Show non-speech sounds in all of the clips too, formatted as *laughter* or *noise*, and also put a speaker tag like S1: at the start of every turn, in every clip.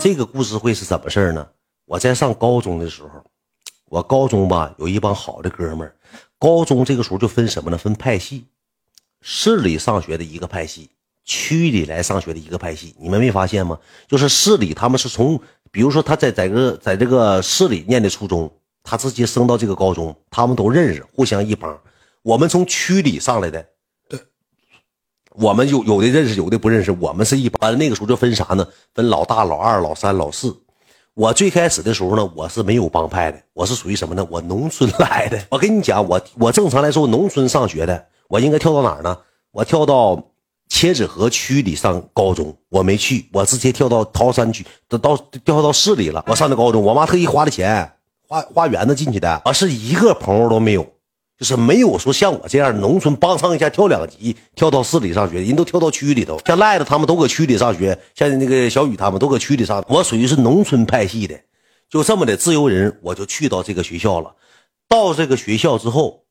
S1: 这个故事会是怎么事呢？我在上高中的时候，我高中吧有一帮好的哥们儿。高中这个时候就分什么呢？分派系，市里上学的一个派系，区里来上学的一个派系。你们没发现吗？就是市里他们是从，比如说他在在个在这个市里念的初中，他直接升到这个高中，他们都认识，互相一帮。我们从区里上来的，我们有有的认识，有的不认识。我们是一帮。那个时候就分啥呢？分老大、老二、老三、老四。我最开始的时候呢，我是没有帮派的，我是属于什么呢？我农村来的。*laughs* 我跟你讲，我我正常来说，农村上学的，我应该跳到哪儿呢？我跳到千纸河区里上高中，我没去，我直接跳到桃山区，到到跳到市里了。我上的高中，我妈特意花的钱，花花园子进去的，我是一个朋友都没有。就是没有说像我这样农村帮上一下跳两级跳到市里上学，人都跳到区里头。像赖子他们都搁区里上学，像那个小雨他们都搁区里上。我属于是农村派系的，就这么的自由人，我就去到这个学校了。到这个学校之后，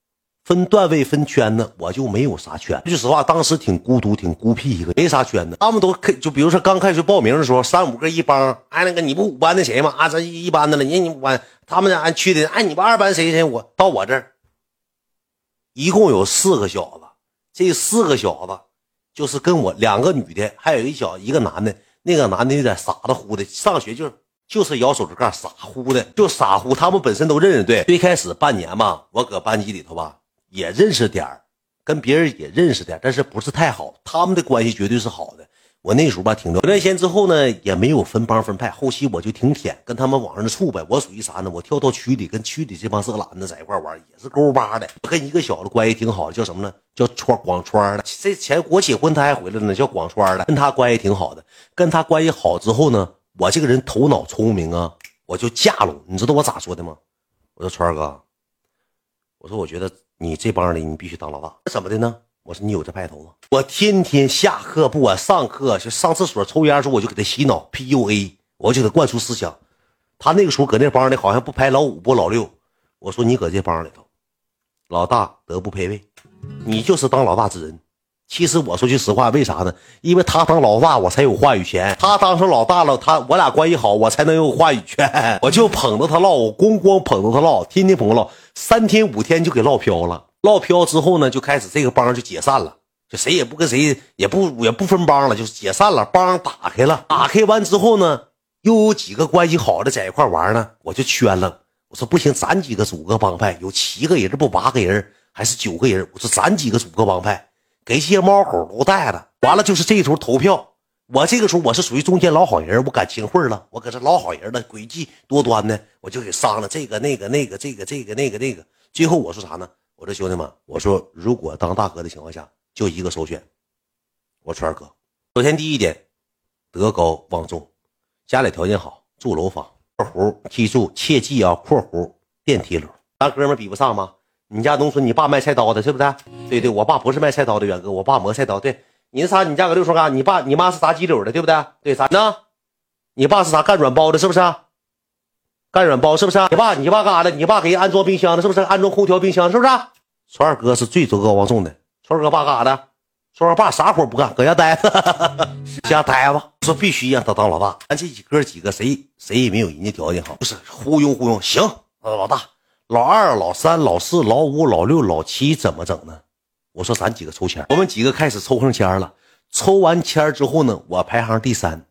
S1: 分段位分圈子，我就没有啥圈。说实话，当时挺孤独、挺孤僻一个，没啥圈子。他们都开，就比如说刚开始报名的时候，三五个一帮。哎，那个你不五班的谁吗？啊，咱一班的了。你你五班，他们俺区的。哎，你不二班谁谁？我到我这儿。一共有四个小子，这四个小子就是跟我两个女的，还有一小一个男的。那个男的有点傻的乎的，上学就就是摇手指盖傻乎的，就傻乎。他们本身都认识，对。最开始半年嘛，我搁班级里头吧也认识点跟别人也认识点但是不是太好。他们的关系绝对是好的。我那时候吧，挺多。段线之后呢，也没有分帮分派。后期我就挺舔，跟他们往上处呗。我属于啥呢？我跳到区里，跟区里这帮色懒子在一块玩，也是勾巴的。我跟一个小子关系挺好，叫什么呢？叫川广川的。这前我结婚他还回来了呢，叫广川的。跟他关系挺好的。跟他关系好之后呢，我这个人头脑聪明啊，我就架拢。你知道我咋说的吗？我说川哥，我说我觉得你这帮里你必须当老大。怎么的呢？我说你有这派头吗？我天天下课不管上课就上厕所抽烟的时候，我就给他洗脑 PUA，我就给他灌输思想。他那个时候搁那帮里好像不排老五不老六。我说你搁这帮里头，老大德不配位，你就是当老大之人。其实我说句实话，为啥呢？因为他当老大，我才有话语权。他当上老大了，他我俩关系好，我才能有话语权。我就捧着他唠，我咣咣捧着他唠，天天捧唠，三天五天就给唠飘了。唠飘之后呢，就开始这个帮就解散了，就谁也不跟谁也不也不分帮了，就是解散了，帮打开了。打开完之后呢，又有几个关系好的在一块玩呢，我就圈了。我说不行，咱几个组个帮派，有七个人不八个人还是九个人？我说咱几个组个帮派，给些猫狗都带了。完了就是这时候投票，我这个时候我是属于中间老好人，我敢清会了，我可是老好人了，诡计多端的，我就给商了这个那个那个这个这个那个那个。最后我说啥呢？我说兄弟们，我说如果当大哥的情况下，就一个首选，我川哥。首先第一点，德高望重，家里条件好，住楼房。括弧记住，切记啊！括弧电梯楼，咱哥们比不上吗？你家农村，你爸卖菜刀的，是不是？对对，我爸不是卖菜刀的，远哥，我爸磨菜刀。对，你是啥？你家搁六顺干？你爸你妈是炸鸡柳的，对不对？对，啥呢？你爸是啥干软包的，是不是？干软包是不是？啊你爸，你爸干啥的？你爸给人安装冰箱的，是不是？安装空调、冰箱，是不是？啊川二哥是最德高望重的。川二哥爸干啥的？川二爸啥活不干，搁家待着，*laughs* 家待着。说必须让他当老大。咱这几哥几个谁谁也没有人家条件好，不是忽悠忽悠。行，老大、老二、老三、老四、老五、老六、老七怎么整呢？我说咱几个抽签，我们几个开始抽上签了。抽完签之后呢，我排行第三。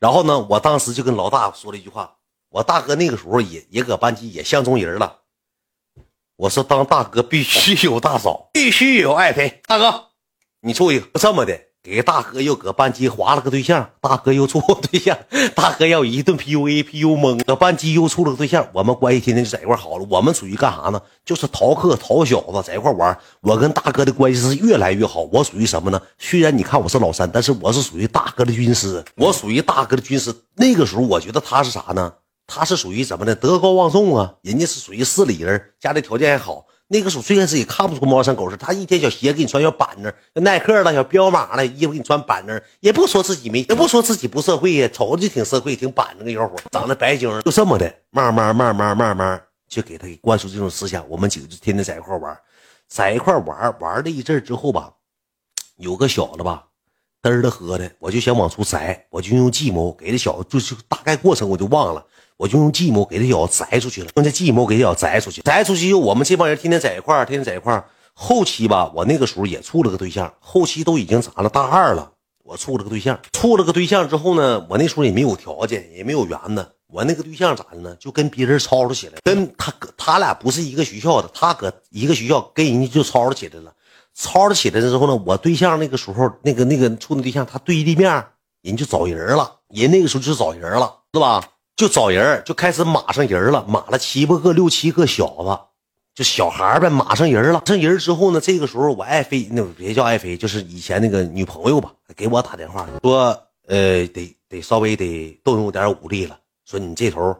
S1: 然后呢，我当时就跟老大说了一句话。我大哥那个时候也也搁班级也相中人了。我说当大哥必须有大嫂，必须有爱妃。大哥，你处一个这么的，给大哥又搁班级划了个对象。大哥又处对象，大哥要一顿 PUA，PU 懵，搁班级又处了个对象。我们关系天天就在一块好了。我们属于干啥呢？就是逃课逃小子在一块玩。我跟大哥的关系是越来越好。我属于什么呢？虽然你看我是老三，但是我是属于大哥的军师。我属于大哥的军师。那个时候我觉得他是啥呢？他是属于怎么的？德高望重啊！人家是属于市里人，家里条件还好。那个时候最开始也看不出猫山狗似他一天小鞋给你穿小板正，耐克的小彪马的衣服给你穿板正，也不说自己没，也不说自己不社会呀，瞅着就挺社会，挺板正个小伙，长得白净，就这么的，慢慢慢慢慢慢就给他给灌输这种思想。我们几个就天天在一块玩，在一块玩玩了一阵之后吧，有个小子吧，嘚儿的喝的，我就想往出摘，我就用计谋给这小子就是大概过程我就忘了，我就用计谋给这小子摘出去了，用这计谋给这小子摘出去，摘出去后我们这帮人天天在一块儿，天天在一块儿。后期吧，我那个时候也处了个对象，后期都已经咋了？大二了，我处了个对象，处了个对象之后呢，我那时候也没有条件，也没有缘子，我那个对象咋的呢？就跟别人吵吵起来，跟他他俩不是一个学校的，他搁一个学校跟人家就吵吵起来了，吵吵起来了之后呢，我对象那个时候那个那个处的对象，他对立面人就找人了，人那个时候就找人了，是吧？就找人就开始码上人了，码了七八个、六七个小子。就小孩呗，马上人了。上人之后呢，这个时候我爱妃，那别叫爱妃，就是以前那个女朋友吧，给我打电话说，呃，得得稍微得动用点武力了。说你这头，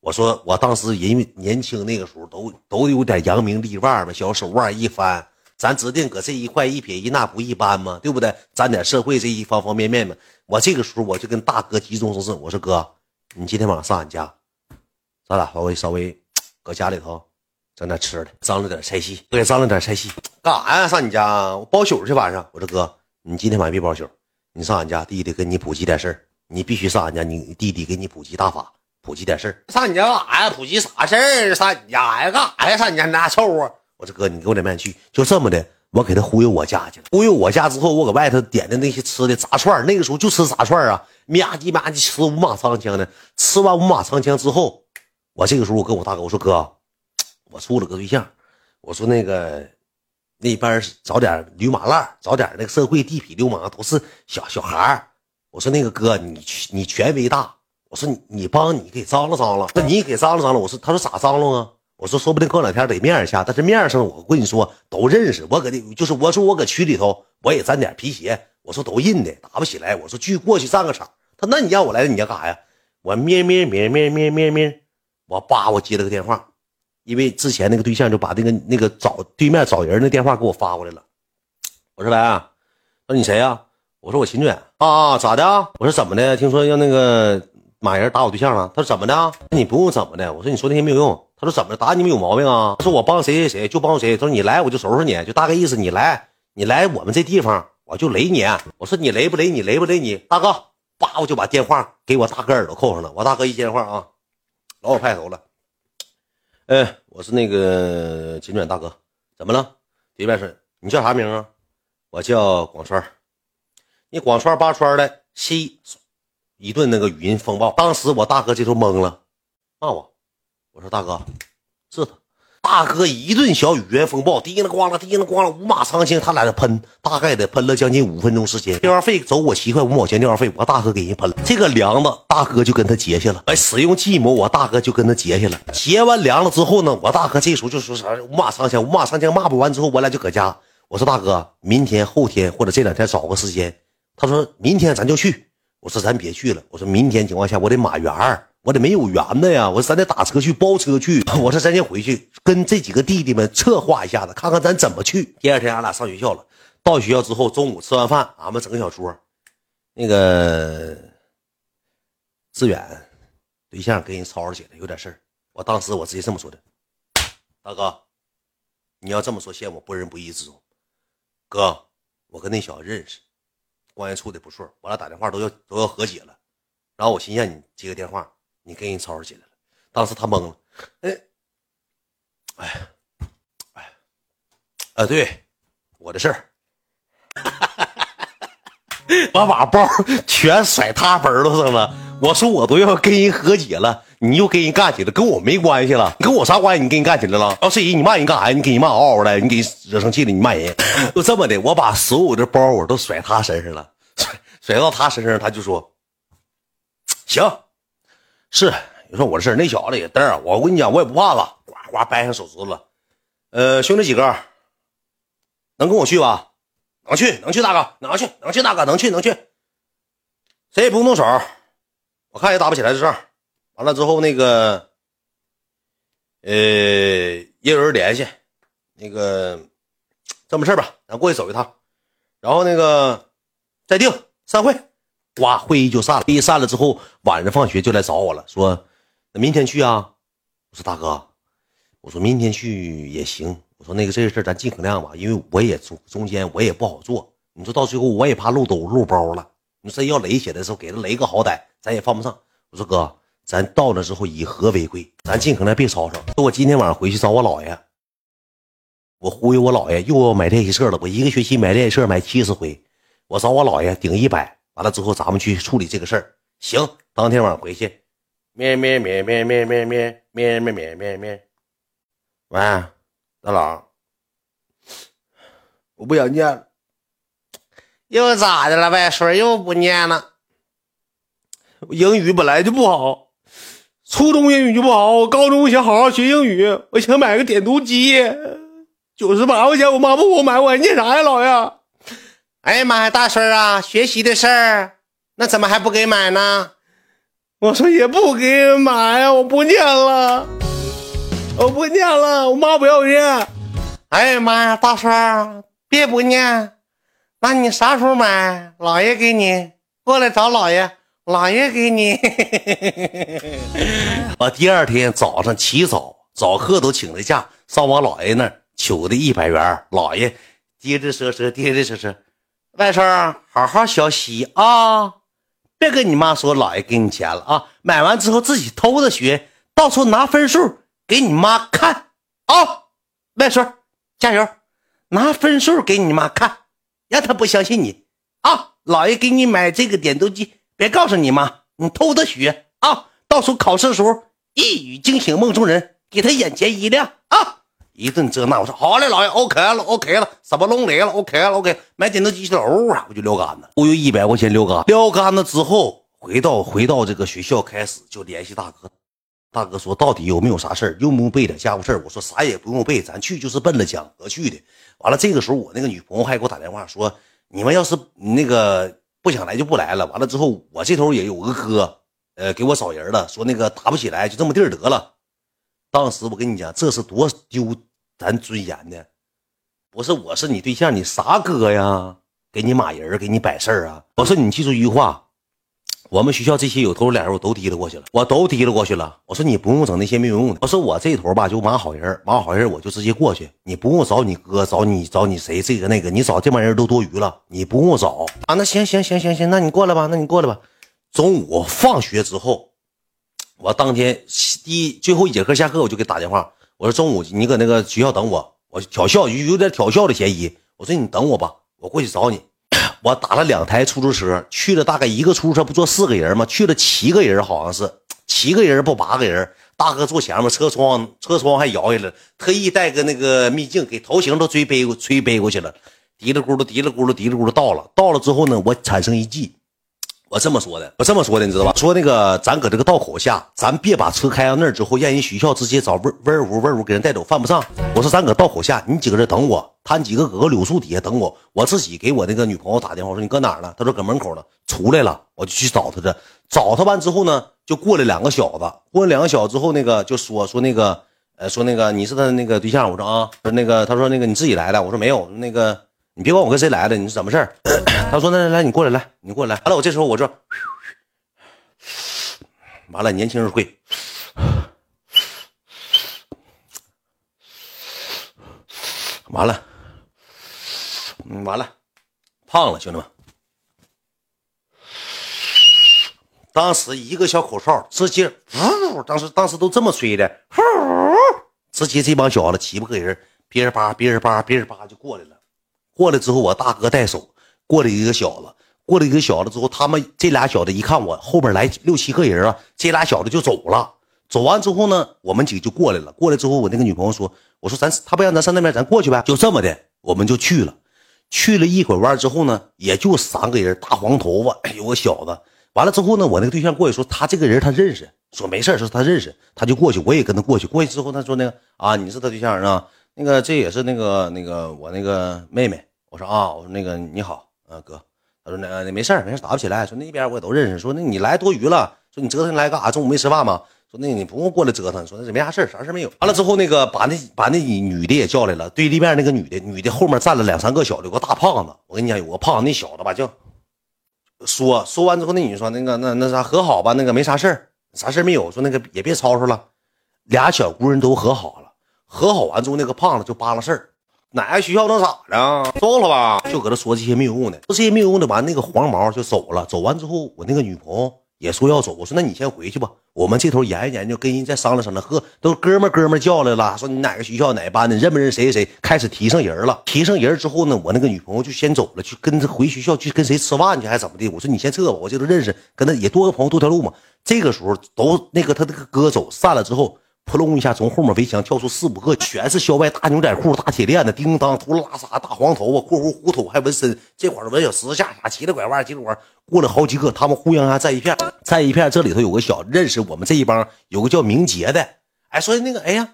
S1: 我说我当时人年轻那个时候都都有点扬名立万嘛，小手腕一翻，咱指定搁这一块一撇一捺不一般嘛，对不对？沾点社会这一方方面面嘛。我这个时候我就跟大哥急中生智，我说哥，你今天晚上上俺家，咱俩稍微稍微搁家里头。整点吃的，张罗点菜系，对，张罗点菜系，干啥呀？上你家我包宿去晚上。我说哥，你今天晚上别包宿，你上俺家，弟弟跟你普及点事儿。你必须上俺家，你弟弟给你普及大法，普及点事儿。上你家干啥呀？普及啥事儿？上你家呀？干啥呀？上你家你俩凑合。我说哥，你给我点面去。就这么的，我给他忽悠我家去了。忽悠我家之后，我搁外头点的那些吃的炸串那个时候就吃炸串啊，吧唧吧唧吃五马长枪的。吃完五马长枪之后，我这个时候我跟我大哥我说哥。我处了个对象，我说那个那边找点驴马烂，找点那个社会地痞流氓，都是小小孩我说那个哥，你你权威大，我说你帮你给张罗张罗，那你给张罗张罗。我说他说咋张罗啊？我说说不定过两天得面一下，但是面上我跟你说都认识，我搁那就是我说我搁区里头我也沾点皮鞋，我说都认的，打不起来。我说去过去站个场。他那你让我来你家干啥呀？我咩咩咩咩咩咩咩，我叭我接了个电话。因为之前那个对象就把那个那个找对面找人的电话给我发过来了，我说来啊，说你谁呀？我说我秦卷啊，咋的？我说怎么的？听说要那个马人打我对象了？他说怎么的？你不用怎么的？我说你说那些没有用。他说怎么打你们有毛病啊？他说我帮谁谁谁就帮谁。他说你来我就收拾你，就大概意思你来你来我们这地方我就雷你。我说你雷不雷你雷不雷你？大哥，叭我就把电话给我大哥耳朵扣上了。我大哥一接电话啊，老有派头了。哎，我是那个秦转大哥，怎么了？别边是，你叫啥名啊？我叫广川。你广川八川的，西一顿那个语音风暴，当时我大哥这头懵了，骂我。我说大哥，是他。大哥一顿小语言风暴，滴了咣啷，滴了咣啷，五马长枪，他俩在喷，大概得喷了将近五分钟时间。电话费走我七块五毛钱，电话费我大哥给人喷了。这个梁子，大哥就跟他结下了。哎，使用计谋，我大哥就跟他结下了。结完梁子之后呢，我大哥这时候就说啥五马长枪，五马长枪骂不完之后，我俩就搁家。我说大哥，明天、后天或者这两天找个时间。他说明天咱就去。我说咱别去了。我说明天情况下我得马原儿。我得没有缘的呀！我说咱得打车去，包车去。*laughs* 我说咱先回去，跟这几个弟弟们策划一下子，看看咱怎么去。第二天俺俩上学校了，到学校之后，中午吃完饭，俺们整个小桌。那个志远对象跟人吵吵起来，有点事儿。我当时我直接这么说的：“大哥，你要这么说，陷我不仁不义之中。哥，我跟那小子认识，关系处的不错，我俩打电话都要都要和解了。然后我心想你接个电话。”你跟人吵吵起来了，当时他懵了，哎，哎，哎，啊，对，我的事儿，*laughs* 我把包全甩他脖子上了。我说我都要跟人和解了，你又跟人干起来，跟我没关系了，你跟我啥关系？你跟人干起来了？要是人，你骂人干啥呀？你给人骂嗷嗷的，你给人惹生气了，你骂人，就这么的，我把所有的包我都甩他身上了，甩甩到他身上，他就说，行。是你说我的事那小子也嘚儿，我跟你讲，我也不怕了，呱呱掰上手指头了。呃，兄弟几个能跟我去吧？能去，能去，大哥，能去，能去，大哥，能去，能去。谁也不用动手，我看也打不起来这仗。完了之后，那个，呃，也有人联系，那个这么事吧，咱过去走一趟，然后那个再定散会。哇，会议就散了。会议散了之后，晚上放学就来找我了，说：“那明天去啊？”我说：“大哥，我说明天去也行。我说那个这个事咱尽可量吧，因为我也中中间我也不好做。你说到最后我也怕漏兜漏包了。你说要雷起来的时候，给他雷个好歹，咱也犯不上。我说哥，咱到那之后以和为贵，咱尽可能别吵吵。说我今天晚上回去找我姥爷，我忽悠我姥爷又要买练习册了。我一个学期买练习册买七十回，我找我姥爷顶一百，完了之后咱们去处理这个事儿。行，当天晚上回去，咩咩咩咩咩咩咩咩咩咩咩。喂，大佬，我不想念了。
S2: 又咋的了？呗？水又不念了。
S1: 英语本来就不好，初中英语就不好，我高中想好好学英语。我想买个点读机，九十八块钱，我妈不给我买，我还念啥呀，老爷？
S2: 哎呀妈呀，大孙啊，学习的事儿，那怎么还不给买呢？
S1: 我说也不给买呀，我不念了，我不念了，我妈不要念。
S2: 哎呀妈呀，大孙，别不念。那你啥时候买？姥爷给你过来找姥爷，姥爷给你。
S1: 我 *laughs* 第二天早上起早，早课都请了假，上我姥爷那儿求的一百元。姥爷低着说说，低着说说，
S2: 外甥好好学习啊，别跟你妈说姥爷给你钱了啊。买完之后自己偷着学，到时候拿分数给你妈看啊。外甥加油，拿分数给你妈看。让他不相信你啊！姥爷给你买这个点读机，别告诉你妈，你偷着学啊！到时候考试的时候一语惊醒梦中人，给他眼前一亮啊！一顿这那，我说好嘞，老爷，OK 了，OK 了，什么龙雷了，OK 了，OK，买点读机了，哦啊，我就撂杆子，
S1: 忽悠一百块钱撂杆，撂杆子之后回到回到这个学校，开始就联系大哥。大哥说到底有没有啥事儿，用不用备点家务事儿？我说啥也不用备，咱去就是奔着讲和去的。完了，这个时候我那个女朋友还给我打电话说，你们要是那个不想来就不来了。完了之后，我这头也有个哥，呃，给我找人了，说那个打不起来，就这么地儿得了。当时我跟你讲，这是多丢咱尊严的，不是我是你对象，你啥哥呀？给你马人，给你摆事儿啊？我说你记住一句话。我们学校这些有头有脸人，我都提了过去了，我都提了过去了。我说你不用整那些没有用的。我说我这头吧，就马好人，马好人我就直接过去，你不用找你哥，找你找你谁这个那个，你找这帮人都多余了，你不用找
S2: 啊。那行行行行行，那你过来吧，那你过来吧。
S1: 中午放学之后，我当天第最后一节课下课，我就给打电话，我说中午你搁那个学校等我，我挑校有有点挑校的嫌疑。我说你等我吧，我过去找你。我打了两台出租车去了，大概一个出租车不坐四个人吗？去了七个人，好像是七个人不八个人。大哥坐前面，车窗车窗还摇下来，特意带个那个秘镜，给头型都吹背吹背过去了。嘀里咕噜，嘀里咕噜，嘀里咕噜到了，到了之后呢，我产生一计。我这么说的，我这么说的，你知道吧？说那个，咱搁这个道口下，咱别把车开到那儿之后，让人学校直接找味味屋味屋给人带走，犯不上。我说咱搁道口下，你几个人等我，他几个搁个柳树底下等我，我自己给我那个女朋友打电话，我说你搁哪儿呢？他说搁门口呢，出来了，我就去找他去。找他完之后呢，就过来两个小子，过来两个小子之后，那个就说说那个，呃，说那个你是他那个对象？我说啊，说那个，他说那个你自己来的？我说没有，那个。你别管我跟谁来的，你是怎么事儿？他说：“那来来，你过来，来，你过来。”完了，我这时候我说：“完了，年轻人会。”完了，完了，胖了，兄弟们。当时一个小口哨，直接呜，当时当时都这么吹的，呼，直接这帮小子七八个人，别人叭，别人叭，别人叭就过来了。过来之后，我大哥带手过来一个小子，过来一个小子之后，他们这俩小子一看我后边来六七个人啊，这俩小子就走了。走完之后呢，我们几个就过来了。过来之后，我那个女朋友说：“我说咱他不让咱上那边，咱过去呗。”就这么的，我们就去了。去了一会弯之后呢，也就三个人，大黄头发，有个小子。完了之后呢，我那个对象过去说他这个人他认识，说没事说他认识，他就过去，我也跟他过去。过去之后他说那个啊，你是他对象是吧？那个这也是那个那个我那个妹妹。我说啊，我说那个你好，啊哥，他说那没事没事打不起来。说那边我也都认识。说那你来多余了。说你折腾来干啥？中午没吃饭吗？说那你不用过来折腾。说那没啥事啥事没有。完了之后，那个把那把那女的也叫来了。对立面那个女的，女的后面站了两三个小的，有个大胖子。我跟你讲，有个胖子，那小子吧，就说说完之后，那女的说那个那那啥和好吧，那个没啥事啥事没有。说那个也别吵吵了。俩小姑娘都和好了，和好完之后，那个胖子就扒拉事儿。哪个学校能咋的？够了吧？就搁这说这些没有用的，说这些没有用的。完，那个黄毛就走了。走完之后，我那个女朋友也说要走。我说那你先回去吧，我们这头研究研究，跟人再商量商量。呵，都哥们哥们叫来了，说你哪个学校哪个班的，认不认谁谁谁？开始提上人了。提上人之后呢，我那个女朋友就先走了，去跟着回学校去跟谁吃饭去，还是怎么的？我说你先撤吧，我这都认识，跟他也多个朋友多条路嘛。这个时候都那个他那个哥走散了之后。扑隆一下，从后面围墙跳出四五个，全是校外大牛仔裤、大铁链子，叮当，秃噜拉撒，大黄头发，括弧胡头，还纹身。这会儿纹小十字架，啥骑着拐弯，骑着拐弯，过了好几个，他们互相还在一片，在一片。这里头有个小认识我们这一帮，有个叫明杰的，哎，说那个，哎呀，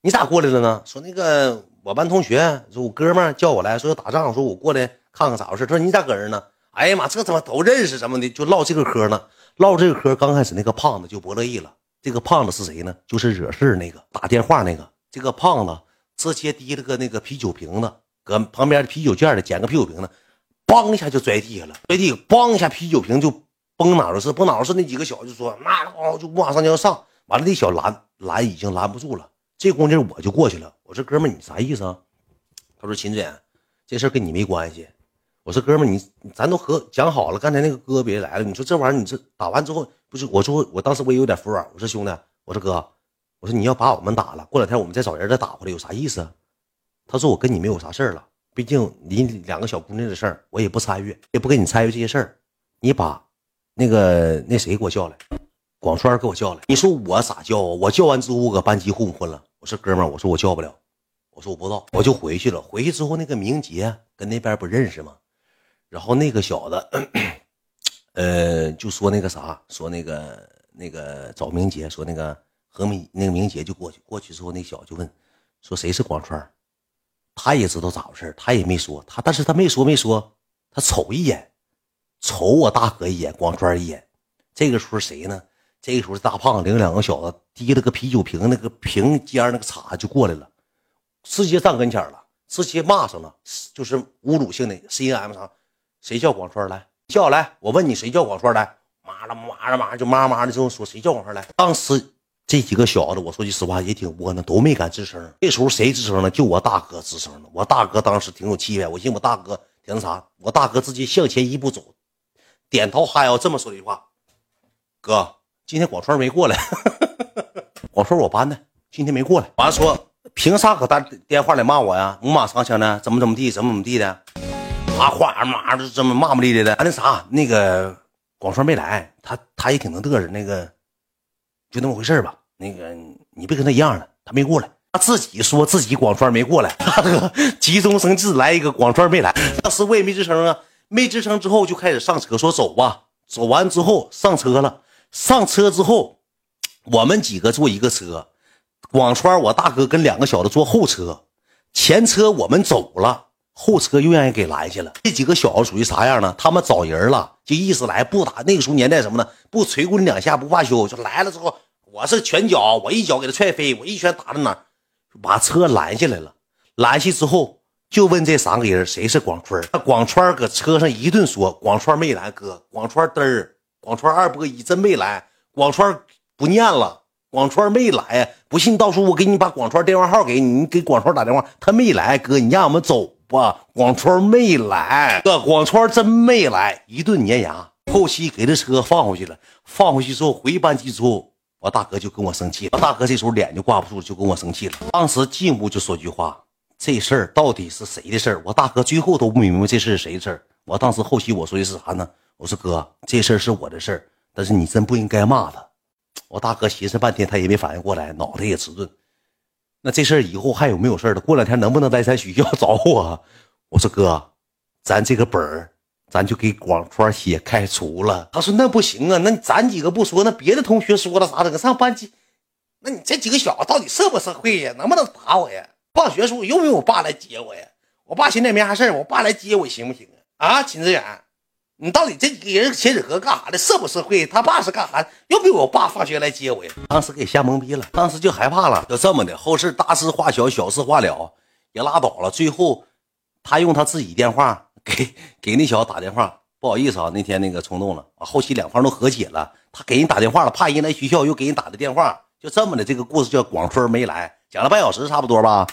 S1: 你咋过来了呢？说那个我班同学，说我哥们叫我来说要打仗，说我过来看看咋回事。他说你咋搁这呢？哎呀妈，这他妈都认识什么的，就唠这个嗑呢。唠这个嗑，刚开始那个胖子就不乐意了。这个胖子是谁呢？就是惹事那个打电话那个。这个胖子直接提了个那个啤酒瓶子，搁旁边的啤酒件里捡个啤酒瓶子，梆一下就摔地下了。摔地，梆一下啤酒瓶就崩哪儿是崩哪儿是。那几个小子就说那哦就马上就要上，完了那小拦拦已经拦不住了。这功夫我就过去了，我说哥们你啥意思啊？他说秦志远，这事跟你没关系。我说哥们你咱都和讲好了，刚才那个哥别来了，你说这玩意儿你这打完之后。不是我说，我当时我也有点服软。我说兄弟，我说哥，我说你要把我们打了，过两天我们再找人再打回来，有啥意思？他说我跟你没有啥事儿了，毕竟你两个小姑娘的事儿，我也不参与，也不跟你参与这些事儿。你把那个那谁给我叫来，广川给我叫来。你说我咋叫啊？我叫完之后，我搁班级混不混了？我说哥们儿，我说我叫不了，我说我不知道，我就回去了。回去之后，那个明杰跟那边不认识吗？然后那个小子。呃，就说那个啥，说那个那个找明杰，说那个何明那个明杰就过去，过去之后那小子就问，说谁是广川，他也知道咋回事他也没说他，但是他没说没说，他瞅一眼，瞅我大哥一眼，广川一眼。这个时候谁呢？这个时候大胖领两个小子提了个啤酒瓶，那个瓶尖那个叉就过来了，直接站跟前了，直接骂上了，就是侮辱性的 C N M 啥，谁叫广川来？叫来，我问你谁叫广川来？妈了妈了妈就妈妈的就说谁叫广川来？当时这几个小子，我说句实话也挺窝囊，都没敢吱声。这时候谁吱声了？就我大哥吱声了。我大哥当时挺有气派，我寻我大哥挺那啥，我大哥直接向前一步走，点头哈腰这么说一句话：“哥，今天广川没过来。广 *laughs* 川我班的，今天没过来。完了说凭啥搁打电话里骂我呀？五马长枪的，怎么怎么地，怎么怎么地的。”啊，话嘛就这么骂骂咧咧的。啊，那啥，那个广川没来，他他也挺能嘚瑟。那个就那么回事吧。那个你别跟他一样的，他没过来，他自己说自己广川没过来。他这个 *laughs* 急中生智来一个广川没来，当时我也没吱声啊。没吱声之后就开始上车，说走吧。走完之后上车了，上车之后我们几个坐一个车，广川我大哥跟两个小子坐后车，前车我们走了。后车又让人给拦下了。这几个小子属于啥样呢？他们找人了，就意思来不打。那个时候年代什么呢？不捶过你两下不罢休。就来了之后，我是拳脚，我一脚给他踹飞，我一拳打到哪，把车拦下来了。拦下之后就问这三个人谁是广川。那广川搁车上一顿说，广川没来，哥，广川嘚儿，广川二波一真没来，广川不念了，广川没来。不信到时候我给你把广川电话号给你，你给广川打电话，他没来，哥，你让我们走。不，广川没来，哥，广川真没来，一顿粘牙。后期给这车放回去了，放回去之后回班级之后，我大哥就跟我生气了。我大哥这时候脸就挂不住，就跟我生气了。当时进屋就说句话：“这事儿到底是谁的事儿？”我大哥最后都不明白这事是谁的事儿。我当时后期我说的是啥呢？我说哥，这事儿是我的事儿，但是你真不应该骂他。我大哥寻思半天，他也没反应过来，脑袋也迟钝。那这事儿以后还有没有事儿了？过两天能不能来咱学校找我？我说哥，咱这个本儿，咱就给广川写开除了。他说那不行啊，那咱几个不说，那别的同学说了啥整？上班级，那你这几个小子到底社不社会呀？能不能打我呀？放学时候用不用我爸来接我呀？我爸现在没啥事儿，我爸来接我行不行啊？啊，秦志远。你到底这几个人写纸盒干啥的？社不社会？他爸是干啥？又没我爸放学来接我呀？当时给吓懵逼了，当时就害怕了。就这么的，后事大事化小，小事化了，也拉倒了。最后，他用他自己电话给 *laughs* 给那小子打电话，不好意思啊，那天那个冲动了。后期两方都和解了，他给人打电话了，怕人来学校，又给人打的电话，就这么的。这个故事叫广春没来，讲了半小时差不多吧。